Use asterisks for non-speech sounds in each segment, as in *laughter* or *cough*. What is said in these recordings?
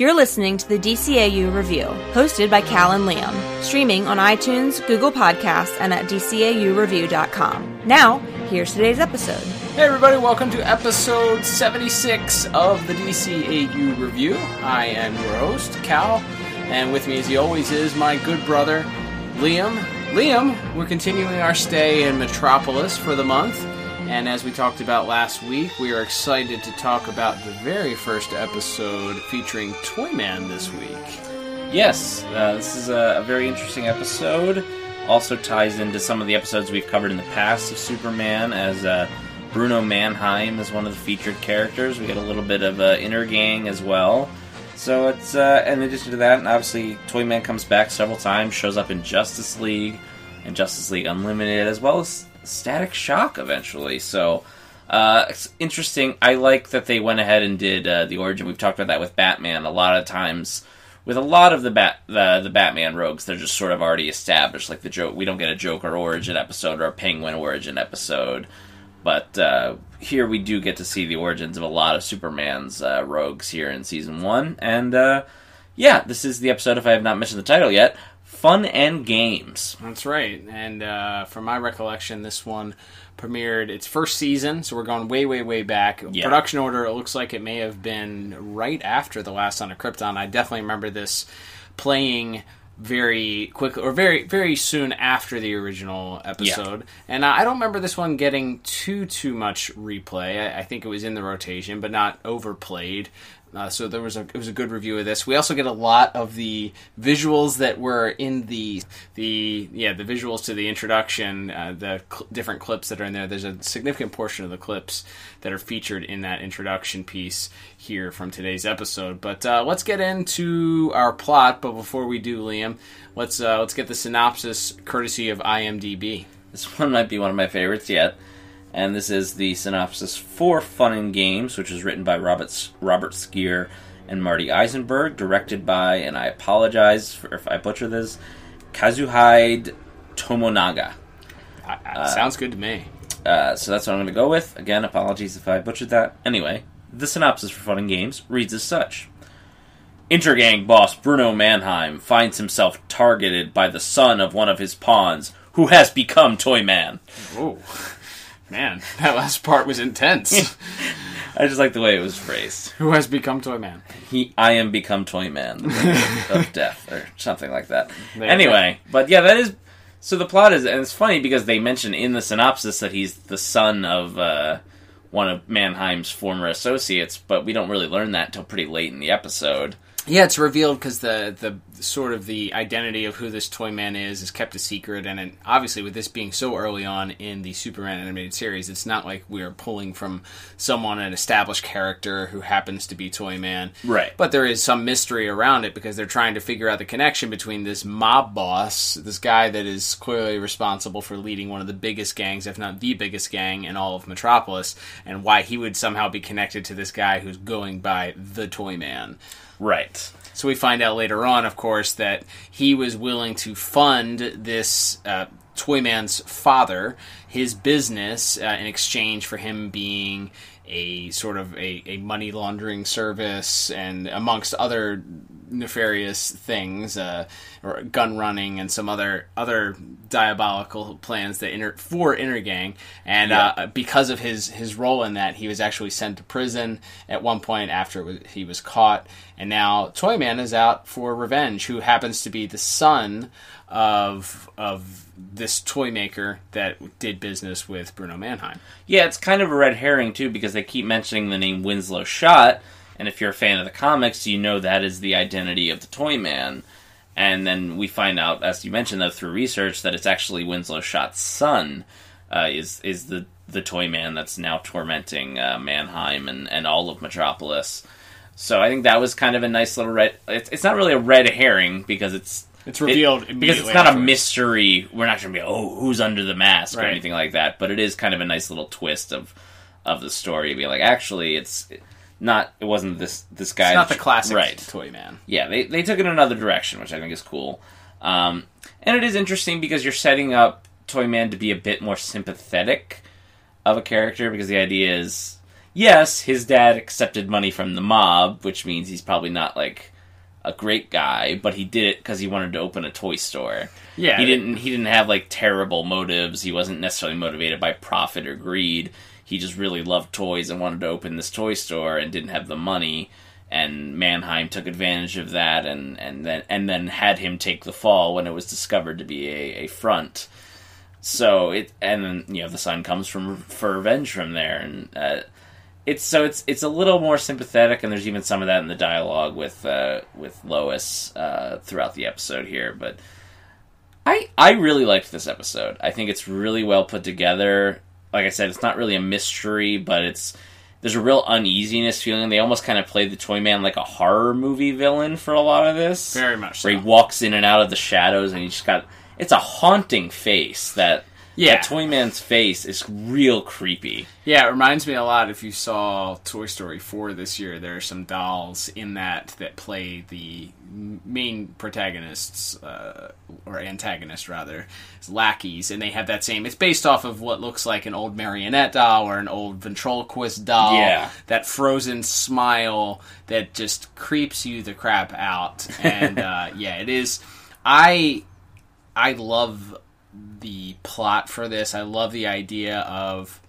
You're listening to the DCAU Review, hosted by Cal and Liam, streaming on iTunes, Google Podcasts, and at DCAUReview.com. Now, here's today's episode. Hey everybody, welcome to episode 76 of the DCAU Review. I am your host, Cal, and with me as he always is my good brother, Liam. Liam, we're continuing our stay in Metropolis for the month, and as we talked about last week, we are excited to talk about the very first episode featuring Toyman this week. Yes, uh, this is a, a very interesting episode. Also ties into some of the episodes we've covered in the past of Superman, as uh, Bruno Mannheim is one of the featured characters. We get a little bit of uh, inner gang as well. So it's uh, in addition to that, obviously Toyman comes back several times, shows up in Justice League and Justice League Unlimited, as well as Static Shock eventually. So uh, it's interesting. I like that they went ahead and did uh, the origin. We've talked about that with Batman a lot of times. With a lot of the bat the, the Batman rogues, they're just sort of already established. Like the joke, we don't get a Joker origin episode or a Penguin origin episode, but uh, here we do get to see the origins of a lot of Superman's uh, rogues here in season one. And uh, yeah, this is the episode. If I have not mentioned the title yet, Fun and Games. That's right. And uh, from my recollection, this one premiered its first season, so we're going way, way, way back. Yeah. Production order, it looks like it may have been right after The Last Son of Krypton. I definitely remember this playing very quickly or very very soon after the original episode and i don't remember this one getting too too much replay i, I think it was in the rotation but not overplayed uh, so there was a it was a good review of this. We also get a lot of the visuals that were in the the yeah the visuals to the introduction, uh, the cl- different clips that are in there. There's a significant portion of the clips that are featured in that introduction piece here from today's episode. But uh, let's get into our plot. But before we do, Liam, let's uh, let's get the synopsis courtesy of IMDb. This one might be one of my favorites yet. And this is the synopsis for Fun and Games, which was written by Robert, Robert Skir and Marty Isenberg, directed by, and I apologize for if I butcher this, Kazuhide Tomonaga. Uh, sounds good to me. Uh, so that's what I'm going to go with. Again, apologies if I butchered that. Anyway, the synopsis for Fun and Games reads as such. Intergang boss Bruno Mannheim finds himself targeted by the son of one of his pawns, who has become Toyman. Oh. Man, *laughs* that last part was intense. *laughs* I just like the way it was phrased. Who has become Toyman? He, I am become Toyman of, *laughs* of death or something like that. There anyway, but yeah, that is. So the plot is, and it's funny because they mention in the synopsis that he's the son of uh, one of Mannheim's former associates, but we don't really learn that until pretty late in the episode. Yeah, it's revealed because the the sort of the identity of who this toy man is is kept a secret, and it, obviously with this being so early on in the Superman animated series, it's not like we're pulling from someone an established character who happens to be Toy Man, Right. But there is some mystery around it because they're trying to figure out the connection between this mob boss, this guy that is clearly responsible for leading one of the biggest gangs, if not the biggest gang in all of Metropolis, and why he would somehow be connected to this guy who's going by the Toy Man. Right. So we find out later on, of course, that he was willing to fund this uh, Toyman's father, his business, uh, in exchange for him being a sort of a, a money laundering service and amongst other nefarious things, uh, or gun running and some other other diabolical plans that inter- for Intergang. And uh, because of his his role in that, he was actually sent to prison at one point after was, he was caught. And now Toyman is out for revenge, who happens to be the son of of this toy maker that did business with Bruno Mannheim. Yeah, it's kind of a red herring too because they keep mentioning the name Winslow Schott, and if you're a fan of the comics, you know that is the identity of the Toy Man. And then we find out, as you mentioned, though through research, that it's actually Winslow Schott's son uh, is is the the Toy Man that's now tormenting uh, Mannheim and, and all of Metropolis. So I think that was kind of a nice little red. It's, it's not really a red herring because it's It's revealed it- because it's not a mystery. We're not going to be oh who's under the mask or anything like that. But it is kind of a nice little twist of of the story. Be like, actually, it's not. It wasn't this this guy. It's not the classic right? Toy Man. Yeah, they they took it another direction, which I think is cool. Um, and it is interesting because you're setting up Toyman to be a bit more sympathetic of a character because the idea is yes, his dad accepted money from the mob, which means he's probably not like a great guy, but he did it because he wanted to open a toy store. Yeah. he didn't. He didn't have like terrible motives. He wasn't necessarily motivated by profit or greed. He just really loved toys and wanted to open this toy store and didn't have the money. And Mannheim took advantage of that, and, and then and then had him take the fall when it was discovered to be a, a front. So it and then you know the son comes from for revenge from there, and uh, it's so it's it's a little more sympathetic, and there's even some of that in the dialogue with uh, with Lois uh, throughout the episode here. But I I really liked this episode. I think it's really well put together. Like I said, it's not really a mystery, but it's there's a real uneasiness feeling. They almost kind of played the Toy Man like a horror movie villain for a lot of this. Very much Where so. he walks in and out of the shadows, and he just got it's a haunting face. That Yeah. that Toy Man's face is real creepy. Yeah, it reminds me a lot. If you saw Toy Story 4 this year, there are some dolls in that that play the main protagonists, uh, or antagonist rather, lackeys, and they have that same. It's based off of what looks like an old marionette doll or an old ventriloquist doll. Yeah. That frozen smile that just creeps you the crap out. And *laughs* uh, yeah, it is. I I love the plot for this. I love the idea of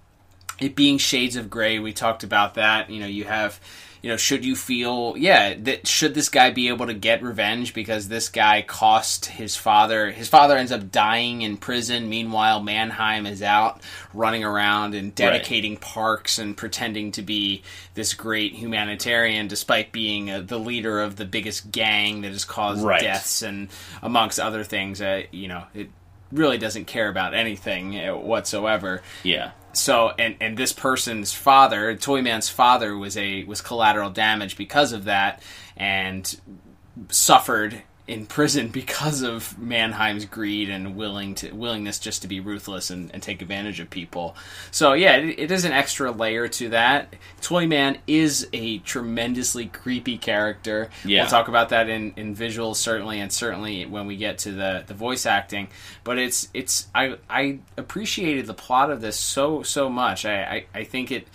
it being shades of gray. We talked about that. You know, you have, you know, should you feel, yeah, that should this guy be able to get revenge because this guy cost his father, his father ends up dying in prison. Meanwhile, Mannheim is out running around and dedicating parks and pretending to be this great humanitarian despite being uh, the leader of the biggest gang that has caused Right. deaths and amongst other things. Uh, you know, it really doesn't care about anything uh, whatsoever Yeah. so and and this person's father toyman's father was a was collateral damage because of that and suffered in prison because of Mannheim's greed and willing to willingness just to be ruthless and, and take advantage of people. So yeah, it, it is an extra layer to that. Toyman is a tremendously creepy character. Yeah. We'll talk about that in, in visuals certainly, and certainly when we get to the, the voice acting. But it's it's I I appreciated the plot of this so so much. I I, I think it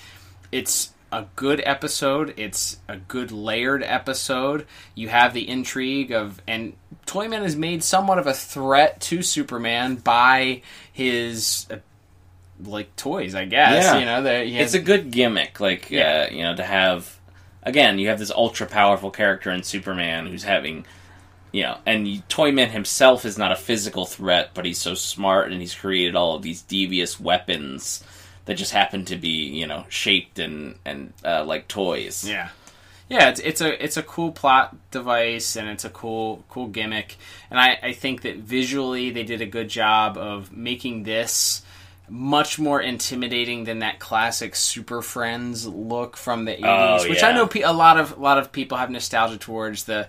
it's a good episode. It's a good layered episode. You have the intrigue of, and Toyman is made somewhat of a threat to Superman by his uh, like toys, I guess. Yeah. You know, that has, it's a good gimmick like Yeah. uh, you know to have again you have this ultra powerful character in superman who's having you know and toyman himself is not a physical threat but he's so smart and he's created all of these devious weapons that just happen to be you know shaped and and uh, like toys Yeah. Yeah, it's it's a it's a cool plot device and it's a cool cool gimmick. And I, I think that visually they did a good job of making this much more intimidating than that classic Super Friends look from the 80s, Oh, which yeah. I know pe- a lot of a lot of people have nostalgia towards the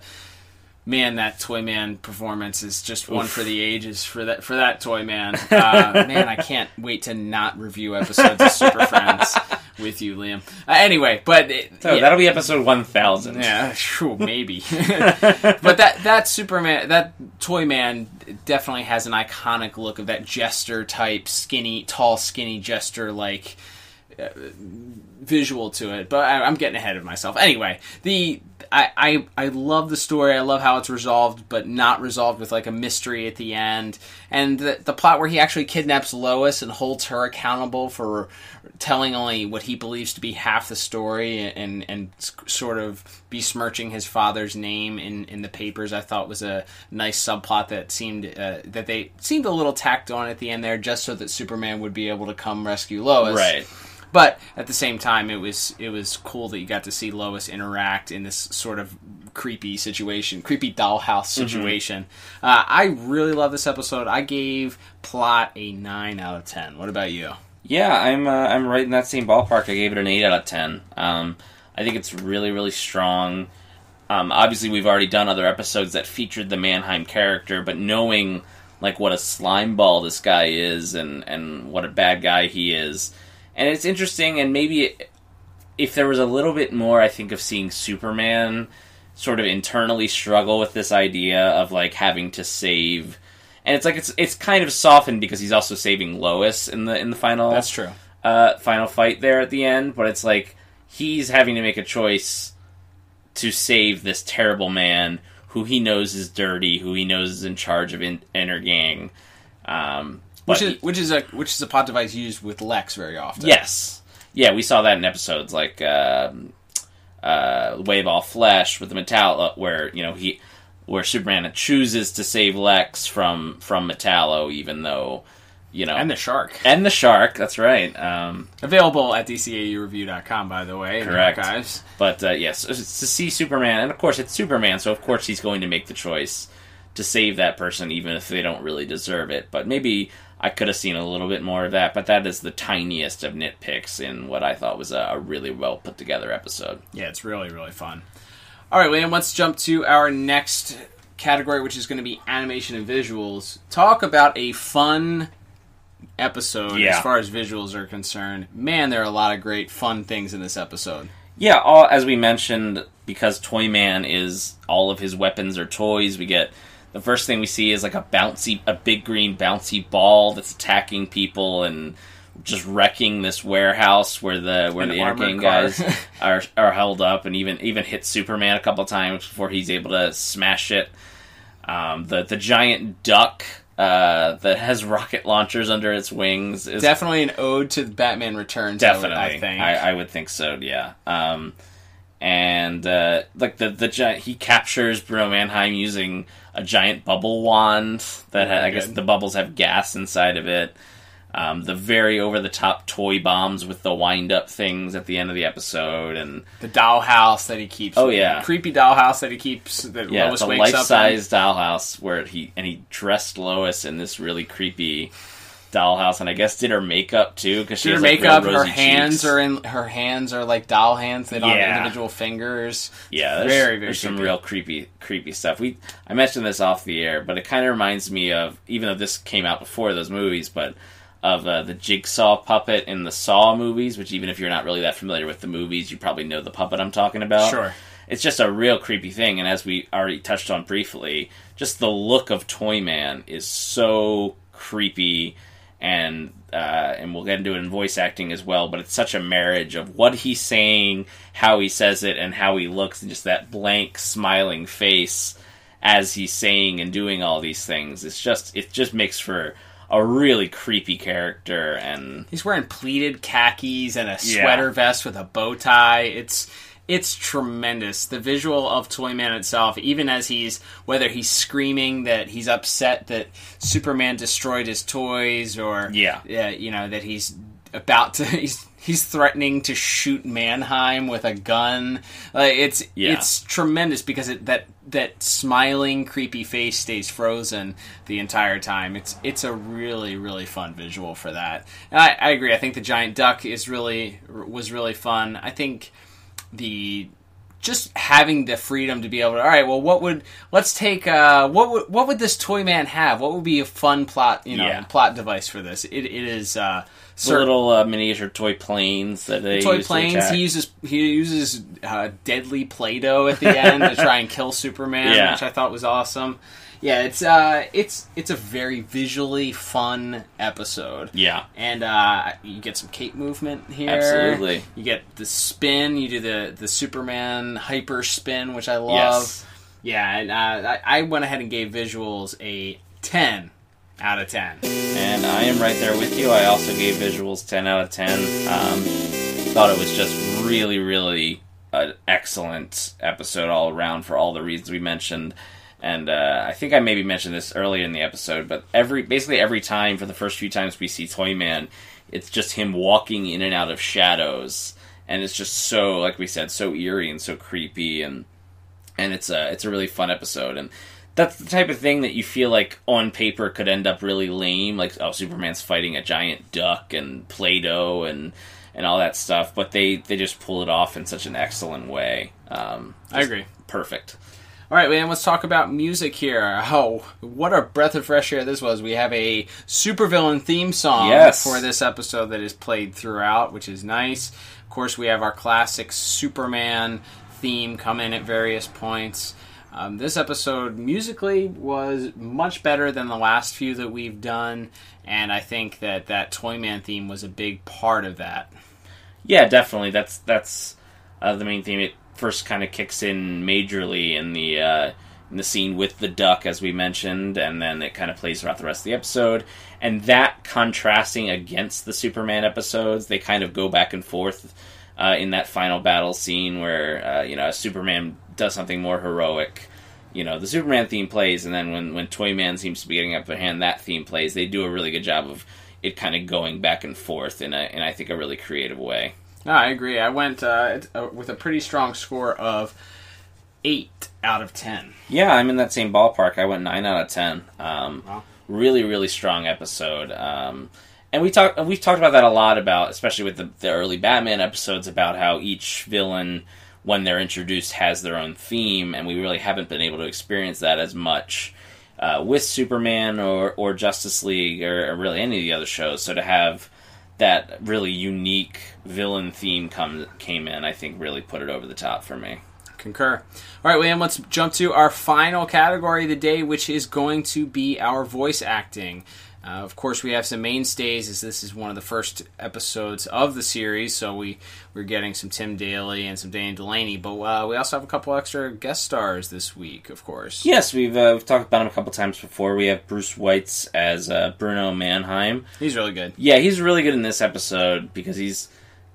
man that toy man performance is just one Oof. for the ages for that for that toy man uh, *laughs* man i can't wait to not review episodes of super friends with you liam uh, anyway but it, so yeah. that'll be episode 1000 Yeah, sure, maybe. *laughs* but that that Superman, that Toy Man, definitely has an iconic look of that jester type, skinny, tall, skinny jester like uh, visual to it. But I, I'm getting ahead of myself. Anyway, the I, I I love the story. I love how it's resolved, but not resolved with like a mystery at the end. And the the plot where he actually kidnaps Lois and holds her accountable for telling only what he believes to be half the story and and sort of besmirching his father's name in in the papers I thought was a nice subplot that seemed uh, that they seemed a little tacked on at the end there just so that Superman would be able to come rescue Lois right but at the same time, it was it was cool that you got to see Lois interact in this sort of creepy situation, creepy dollhouse situation. Uh, I really love this episode. I gave plot a nine out of ten. What about you? Yeah, I'm uh, I'm right in that same ballpark. I gave it an eight out of ten. Um, I think it's really really strong. Um, obviously, we've already done other episodes that featured the Mannheim character, but knowing like what a slime ball this guy is and and what a bad guy he is, and it's interesting. And maybe if there was a little bit more, I think of seeing Superman sort of internally struggle with this idea of like having to save. And it's like it's it's kind of softened because he's also saving Lois in the in the final That's true. uh, final fight there at the end, but it's like he's having to make a choice to save this terrible man who he knows is dirty, who he knows is in charge of in, Intergang. Um, which is which is a which is a plot device used with Lex very often. Yes. Yeah, we saw that in episodes like um, uh, Way of All Flesh with the Metallo, where you know he, where Superman chooses to save Lex from from Metallo, even though you know and the shark and the shark. That's right. Um, available at dcaureview.com by the way. in the Correct. archives. but uh, yes, it's to see Superman, and of course it's Superman, so of course he's going to make the choice to save that person, even if they don't really deserve it. But maybe I could have seen a little bit more of that. But that is the tiniest of nitpicks in what I thought was a, really well put together episode. Yeah, it's really, really fun. All right, Liam, let's jump to our next category, which is going to be animation and visuals. Talk about a fun episode Yeah. as far as visuals are concerned. Man, there are a lot of great, fun things in this episode. Yeah, all, as we mentioned, because Toyman is all of his weapons are toys. We get the first thing we see is like a bouncy, a big green bouncy ball that's attacking people and just wrecking this warehouse where the where An the Intergang guys *laughs* are are held up, and even even hit Superman a couple times before he's able to smash it. Um, the the giant duck uh, that has rocket launchers under its wings is Definitely an ode to Batman Returns. I would- Definitely, I think. I, I would think so. Yeah. Um, and uh, like the the gi- he captures Bruno Mannheim using a giant bubble wand that ha- I guess the bubbles have gas inside of it. Um, the very over the top toy bombs with the wind up things at the end of the episode, and the dollhouse that he keeps. Oh, yeah. creepy dollhouse that he keeps. That yeah, Lois it's a wakes life up size dollhouse where he and he dressed Lois in this really creepy dollhouse, and I guess did her makeup too because she Did her like, makeup, her hands cheeks. are in. Her hands are like doll hands. They don't have individual fingers. Yeah, there's, Very, very there's some real creepy, creepy stuff. We I mentioned this off the air, but it kind of reminds me of even though this came out before those movies, but of uh, the Jigsaw puppet in the Saw movies. Which even if you're not really that familiar with the movies, you probably know the puppet I'm talking about. Sure. It's just a real creepy thing, and as we already touched on briefly, just the look of Toyman is so creepy, and uh, and we'll get into it in voice acting as well. But it's such a marriage of what he's saying, how he says it, and how he looks, and just that blank, smiling face as he's saying and doing all these things. It's just it just makes for a really creepy character, and He's wearing pleated khakis and a Yeah. sweater vest with a bow tie. It's it's tremendous. The visual of Toyman itself, even as he's whether he's screaming that he's upset that Superman destroyed his toys, or Yeah. yeah, you know that he's about to *laughs* he's he's threatening to shoot Mannheim with a gun. Like it's Yeah. it's tremendous because it, that that smiling creepy face stays frozen the entire time. It's it's a really really fun visual for that. I, I agree. I think the giant duck is really was really fun. I think the just having the freedom to be able to all right well what would let's take uh what would what would this toy man have what would be a fun plot you know Yeah. plot device for this it, it is uh little uh, miniature toy planes that they toy use to planes. attack. He uses he uses uh, deadly Play-Doh at the end to try and kill Superman, Yeah. which I thought was awesome. Yeah, it's uh, it's it's a very visually fun episode. Yeah. and uh, you get some cape movement here. Absolutely. you get the spin. You do the the Superman hyper spin, which I love. Yes. Yeah, and uh, I, I went ahead and gave visuals a ten out of ten. And I am right there with you. I also gave visuals 10 out of 10. Um, thought it was just really, really an excellent episode all around for all the reasons we mentioned. And uh, I think I maybe mentioned this earlier in the episode, but every basically every time for the first few times we see Toyman, it's just him walking in and out of shadows, and it's just so, like we said, so eerie and so creepy, and and it's a it's a really fun episode and that's the type of thing that you feel like on paper could end up really lame like oh superman's fighting a giant duck and play-doh and and all that stuff but they they just pull it off in such an excellent way um I agree. perfect All right, man, let's talk about music here. Oh, what a breath of fresh air this was. We have a supervillain theme song Yes. for this episode that is played throughout, which is nice. Of course, we have our classic Superman theme come in at various points. Um, this episode musically was much better than the last few that we've done, and I think that that Toyman theme was a big part of that. yeah definitely that's that's uh, the main theme. It first kind of kicks in majorly in the uh, in the scene with the duck, as we mentioned, and then it kind of plays throughout the rest of the episode. And that contrasting against the Superman episodes, they kind of go back and forth uh, in that final battle scene where uh, you know Superman does something more heroic. You know, the Superman theme plays, and then when when Toyman seems to be getting up their hand, that theme plays. They do a really good job of it kind of going back and forth in a in I think a really creative way. No, I agree. I went uh, uh, with a pretty strong score of eight out of ten. Yeah, I'm in that same ballpark. I went nine out of ten. Um, Wow. Really, really strong episode. Um, and we talked we've talked about that a lot about, especially with the, the early Batman episodes, about how each villain, when they're introduced, has their own theme, and we really haven't been able to experience that as much. Uh, with Superman or, or Justice League or, or really any of the other shows, so to have that really unique villain theme come came in, I think really put it over the top for me. Concur. All right, William, let's jump to our final category of the day, which is going to be our voice acting. Uh, of course, we have some mainstays, as this is one of the first episodes of the series, so we, we're getting some Tim Daly and some Dana Delany, but uh, we also have a couple extra guest stars this week, of course. Yes, we've uh, we've talked about him a couple times before. We have Bruce Weitz as uh, Bruno Mannheim. He's really good. Yeah, he's really good in this episode because he's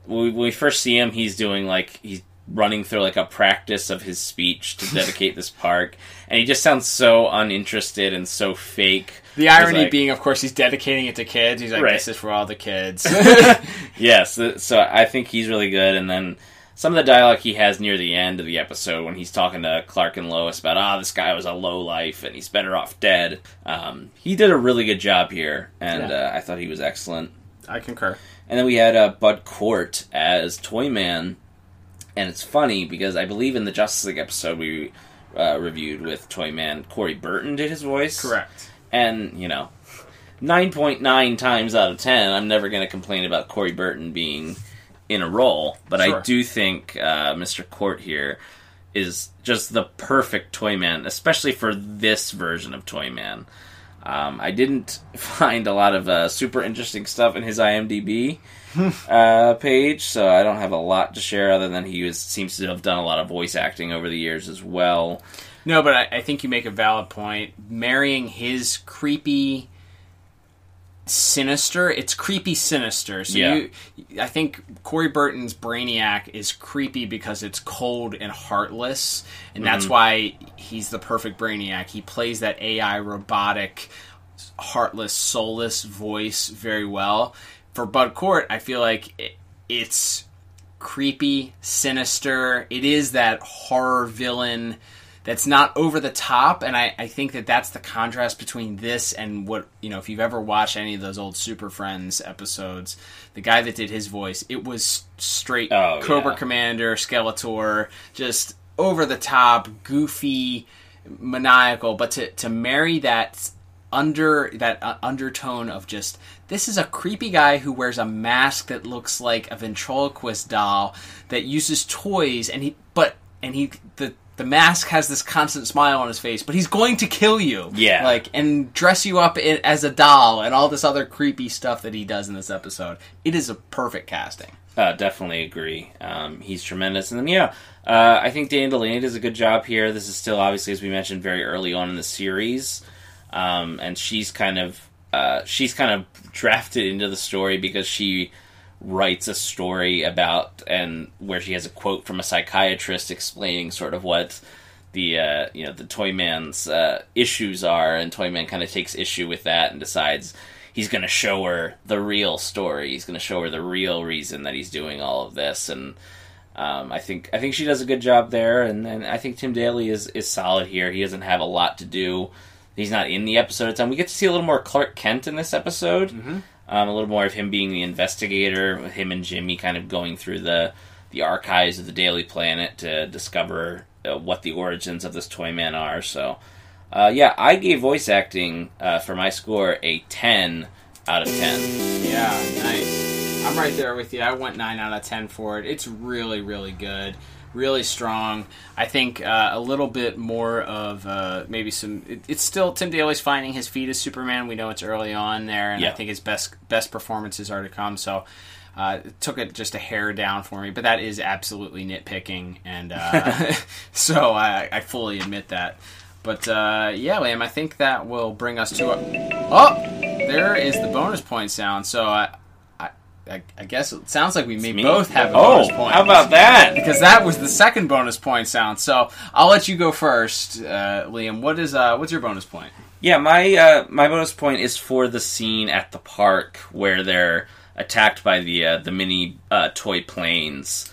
when we first see him, he's doing like he's running through like a practice of his speech to *laughs* dedicate this park, and he just sounds so uninterested and so fake. The irony like- being, of course, he's dedicating it to kids. He's like, Right. this is for all the kids. *laughs* yes, so I think he's really good, and then. Some of the dialogue he has near the end of the episode when he's talking to Clark and Lois about, ah, this guy was a low life and he's better off dead. Um, he did a really good job here, and Yeah. uh, I thought he was excellent. I concur. And then we had uh, Bud Cort as Toyman. And it's funny because I believe in the Justice League episode we uh, reviewed with Toyman, Corey Burton did his voice. Correct. And, you know, 9.9 times out of 10, I'm never going to complain about Corey Burton being in a role. But Sure. I do think uh, Mr. Cort here is just the perfect Toyman, especially for this version of Toyman. Um, I didn't *laughs* find a lot of uh, super interesting stuff in his IMDb *laughs* uh, page, so I don't have a lot to share other than he was, seems to have done a lot of voice acting over the years as well. No, but I, I think you make a valid point. Marrying his creepy, sinister. It's creepy, sinister. So Yeah. you, I think Corey Burton's Brainiac is creepy because it's cold and heartless, and that's why he's the perfect Brainiac. He plays that AI robotic, heartless, soulless voice very well. For Bud Cort, I feel like it, it's creepy, sinister. It is that horror villain that's not over the top, and I, I think that that's the contrast between this and what you know. If you've ever watched any of those old Super Friends episodes, the guy that did his voice, it was straight Oh, Cobra yeah. Commander, Skeletor, just over the top, goofy, maniacal. But to to marry that under that uh, undertone of just this is a creepy guy who wears a mask that looks like a ventriloquist doll that uses toys and he but and he the the mask has this constant smile on his face but he's going to kill you Yeah. like and dress you up in, as a doll and all this other creepy stuff that he does in this episode it is a perfect casting Uh, definitely agree. Um, he's tremendous, and then yeah, uh, I think Dana Delany does a good job here. This is still obviously, as we mentioned, very early on in the series, um, and she's kind of uh, she's kind of drafted into the story because she writes a story about and where she has a quote from a psychiatrist explaining sort of what the uh, you know the Toyman's uh, issues are, and Toyman kind of takes issue with that and decides he's going to show her the real story. He's going to show her the real reason that he's doing all of this, and um, I think I think she does a good job there. And, and I think Tim Daly is is solid here. He doesn't have a lot to do. He's not in the episode a ton. We get to see a little more Clark Kent in this episode. Um, a little more of him being the investigator, with him and Jimmy kind of going through the the archives of the Daily Planet to discover uh, what the origins of this Toyman are. So, uh, yeah, I gave voice acting uh, for my score a ten out of ten. Yeah, nice. I'm right there with you. I went 9 out of 10 for it. It's really, really good. Really strong. I think uh, a little bit more of uh, maybe some. It, it's still Tim Daly's finding his feet as Superman. We know it's early on there, and I think his best best performances are to come. So Uh, it took it just a hair down for me, but that is absolutely nitpicking, and uh, *laughs* so I, I fully admit that. But uh, yeah, Liam, I think that will bring us to a. Oh, there is the bonus point sound. So I, I, I, guess it sounds like we may both have a Oh, bonus point. how about that? Because that was the second bonus point sound. So I'll let you go first, uh, Liam. What is uh, what's your bonus point? Yeah, my uh, my bonus point is for the scene at the park where they're attacked by the uh, the mini uh, toy planes.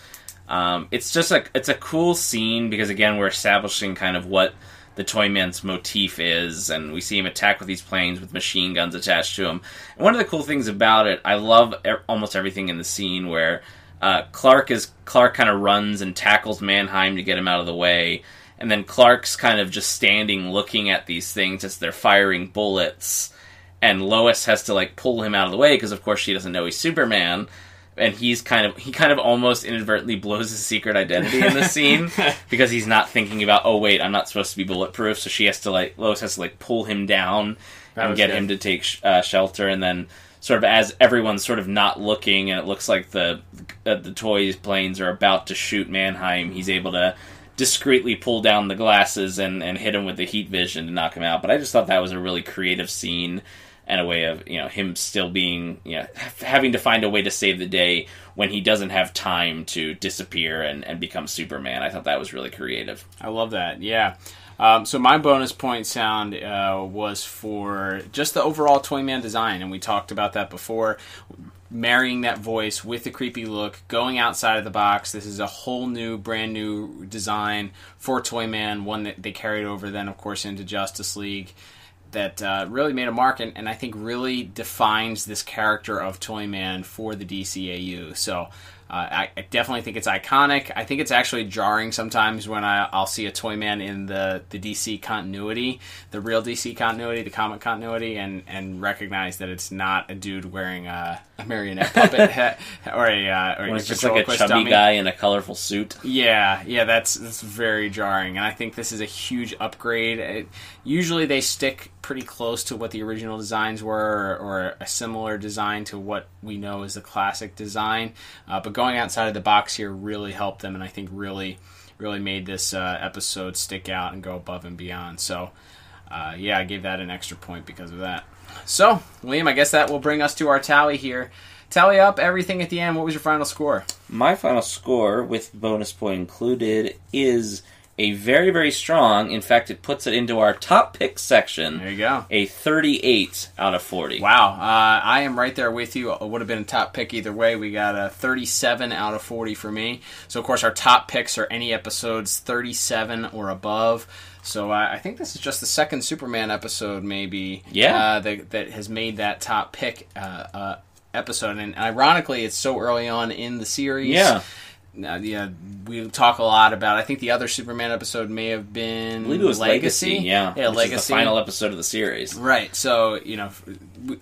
Um, it's just like it's a cool scene because again we're establishing kind of what the Toyman's motif is, and we see him attack with these planes with machine guns attached to him. And one of the cool things about it, I love e- almost everything in the scene where uh, Clark is Clark kind of runs and tackles Mannheim to get him out of the way, and then Clark's kind of just standing looking at these things as they're firing bullets, and Lois has to like pull him out of the way because of course she doesn't know he's Superman. And he's kind of he kind of almost inadvertently blows his secret identity in this scene *laughs* because he's not thinking about oh wait I'm not supposed to be bulletproof. So she has to like Lois has to like pull him down That and get good. him to take sh- uh, shelter. And then sort of as everyone's sort of not looking and it looks like the uh, the toys planes are about to shoot Mannheim he's able to discreetly pull down the glasses and, and hit him with the heat vision to knock him out. But I just thought that was a really creative scene and a way of you know him still being you know having to find a way to save the day when he doesn't have time to disappear and, and become Superman. I thought that was really creative. I love that. Yeah. Um, so my bonus point sound uh, was for just the overall Toyman design, and we talked about that before. Marrying that voice with the creepy look, going outside of the box. This is a whole new, brand new design for Toyman. One that they carried over, then of course into Justice League. That uh, really made a mark, and, and I think really defines this character of Toyman for the DCAU. So uh, I, I definitely think it's iconic. I think it's actually jarring sometimes when I, I'll see a Toyman in the, the DC continuity, the real DC continuity, the comic continuity, and, and recognize that it's not a dude wearing a, a marionette puppet *laughs* head or a uh, or When it's just like a chubby dummy. guy in a colorful suit. Yeah, yeah, that's that's very jarring, and I think this is a huge upgrade. It, usually, they stick pretty close to what the original designs were, or, or a similar design to what we know as the classic design. Uh, but going outside of the box here really helped them, and I think really, really made this uh, episode stick out and go above and beyond. So, uh, yeah, I gave that an extra point because of that. So, Liam, I guess that will bring us to our tally here. Tally up everything at the end. What was your final score? My final score, with bonus point included, is a very, very strong. In fact, it puts it into our top pick section. There you go. A 38 out of 40. Wow, uh, I am right there with you. It would have been a top pick either way. We got a 37 out of 40 for me. So, of course, our top picks are any episodes 37 or above. So, uh, I think this is just the second Superman episode, maybe, Yeah. uh, that, that has made that top pick uh, uh, episode. And ironically, it's so early on in the series. Yeah. Uh, yeah, we talk a lot about. I think the other Superman episode may have been I believe it was Legacy. Yeah. yeah, which Legacy. Final episode of the series. Right. So, you know,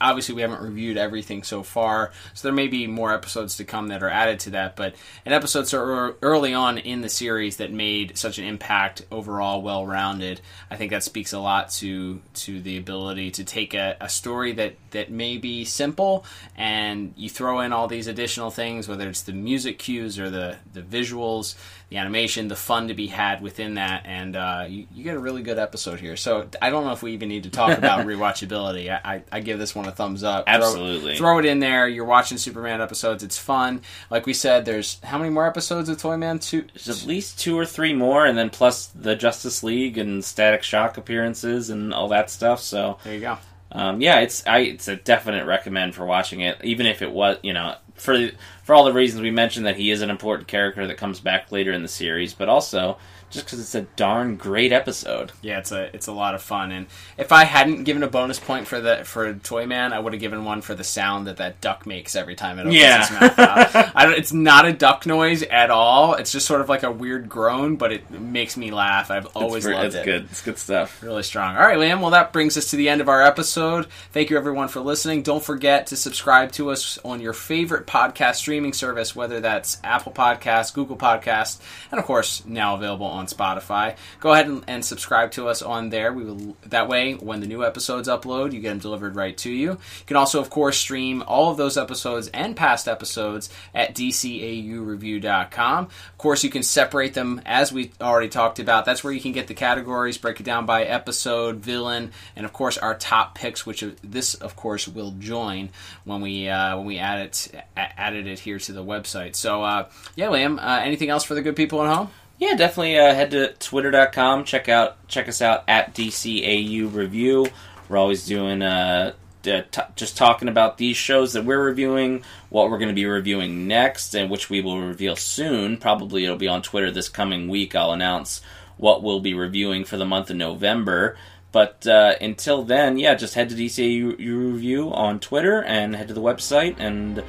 obviously we haven't reviewed everything so far, so there may be more episodes to come that are added to that. But an episode so early on in the series that made such an impact overall, well rounded, I think that speaks a lot to to the ability to take a, a story that that may be simple and you throw in all these additional things, whether it's the music cues or the the visuals, the animation, the fun to be had within that, and uh, you, you get a really good episode here. So I don't know if we even need to talk about *laughs* rewatchability. I, I, I give this one a thumbs up. Throw- Absolutely. throw, it in there. You're watching Superman episodes. It's fun. Like we said, there's how many more episodes of Toyman? Two. There's at least two or three more, and then plus the Justice League and Static Shock appearances and all that stuff. So, There you go. um, yeah, it's I it's a definite recommend for watching it, even if it was you know for for all the reasons we mentioned that he is an important character that comes back later in the series, but also just because it's a darn great episode. Yeah, it's a it's a lot of fun. And if I hadn't given a bonus point for the for Toyman, I would have given one for the sound that that duck makes every time it opens Yeah. its mouth out. I don't, it's not a duck noise at all. It's just sort of like a weird groan, but it makes me laugh. I've always it's, loved it's it. good. It's good stuff. Really strong. All right, Liam. Well, that brings us to the end of our episode. Thank you, everyone, for listening. Don't forget to subscribe to us on your favorite podcast streaming service, whether that's Apple Podcasts, Google Podcasts, and of course now available on Spotify. Go ahead and, and subscribe to us on there. We will that way when the new episodes upload, you get them delivered right to you. You can also, of course, stream all of those episodes and past episodes at dcaureview.com. Of course, you can separate them as we already talked about. That's where you can get the categories, break it down by episode, villain, and of course our top picks, which this, of course, will join when we uh, when we add it added it here to the website. So uh, yeah, Liam, uh, anything else for the good people at home? Yeah, definitely uh, head to twitter.com. Check out check us out at DCAU Review. We're always doing uh, t- just talking about these shows that we're reviewing, what we're going to be reviewing next, and which we will reveal soon. Probably it'll be on Twitter this coming week. I'll announce what we'll be reviewing for the month of November. But uh, until then, yeah, just head to DCAU Review on Twitter and head to the website. And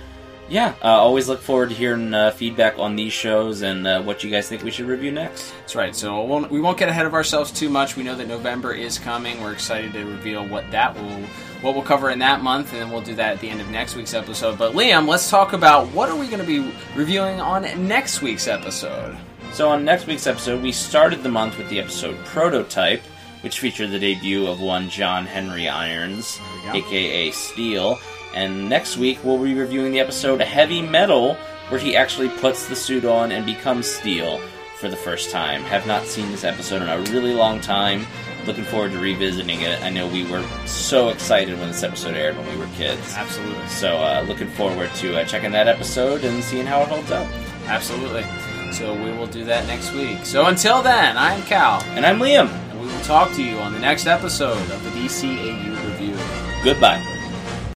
yeah, uh, always look forward to hearing uh, feedback on these shows and uh, what you guys think we should review next. That's right. So we'll, we won't get ahead of ourselves too much. We know that November is coming. We're excited to reveal what that will what we'll cover in that month, and then we'll do that at the end of next week's episode. But Liam, let's talk about what are we going to be reviewing on next week's episode. So on next week's episode, we started the month with the episode Prototype which featured the debut of one John Henry Irons, aka Steel. And next week we'll be reviewing the episode Heavy Metal, where he actually puts the suit on and becomes Steel for the first time. Have not seen this episode in a really long time. Looking forward to revisiting it. I know we were so excited when this episode aired when we were kids. Absolutely. So, uh, looking forward to uh, checking that episode and seeing how it holds up. Absolutely. So, we will do that next week. So, until then, I'm Cal. And I'm Liam And we will talk to you on the next episode of the DCAU Review. Goodbye.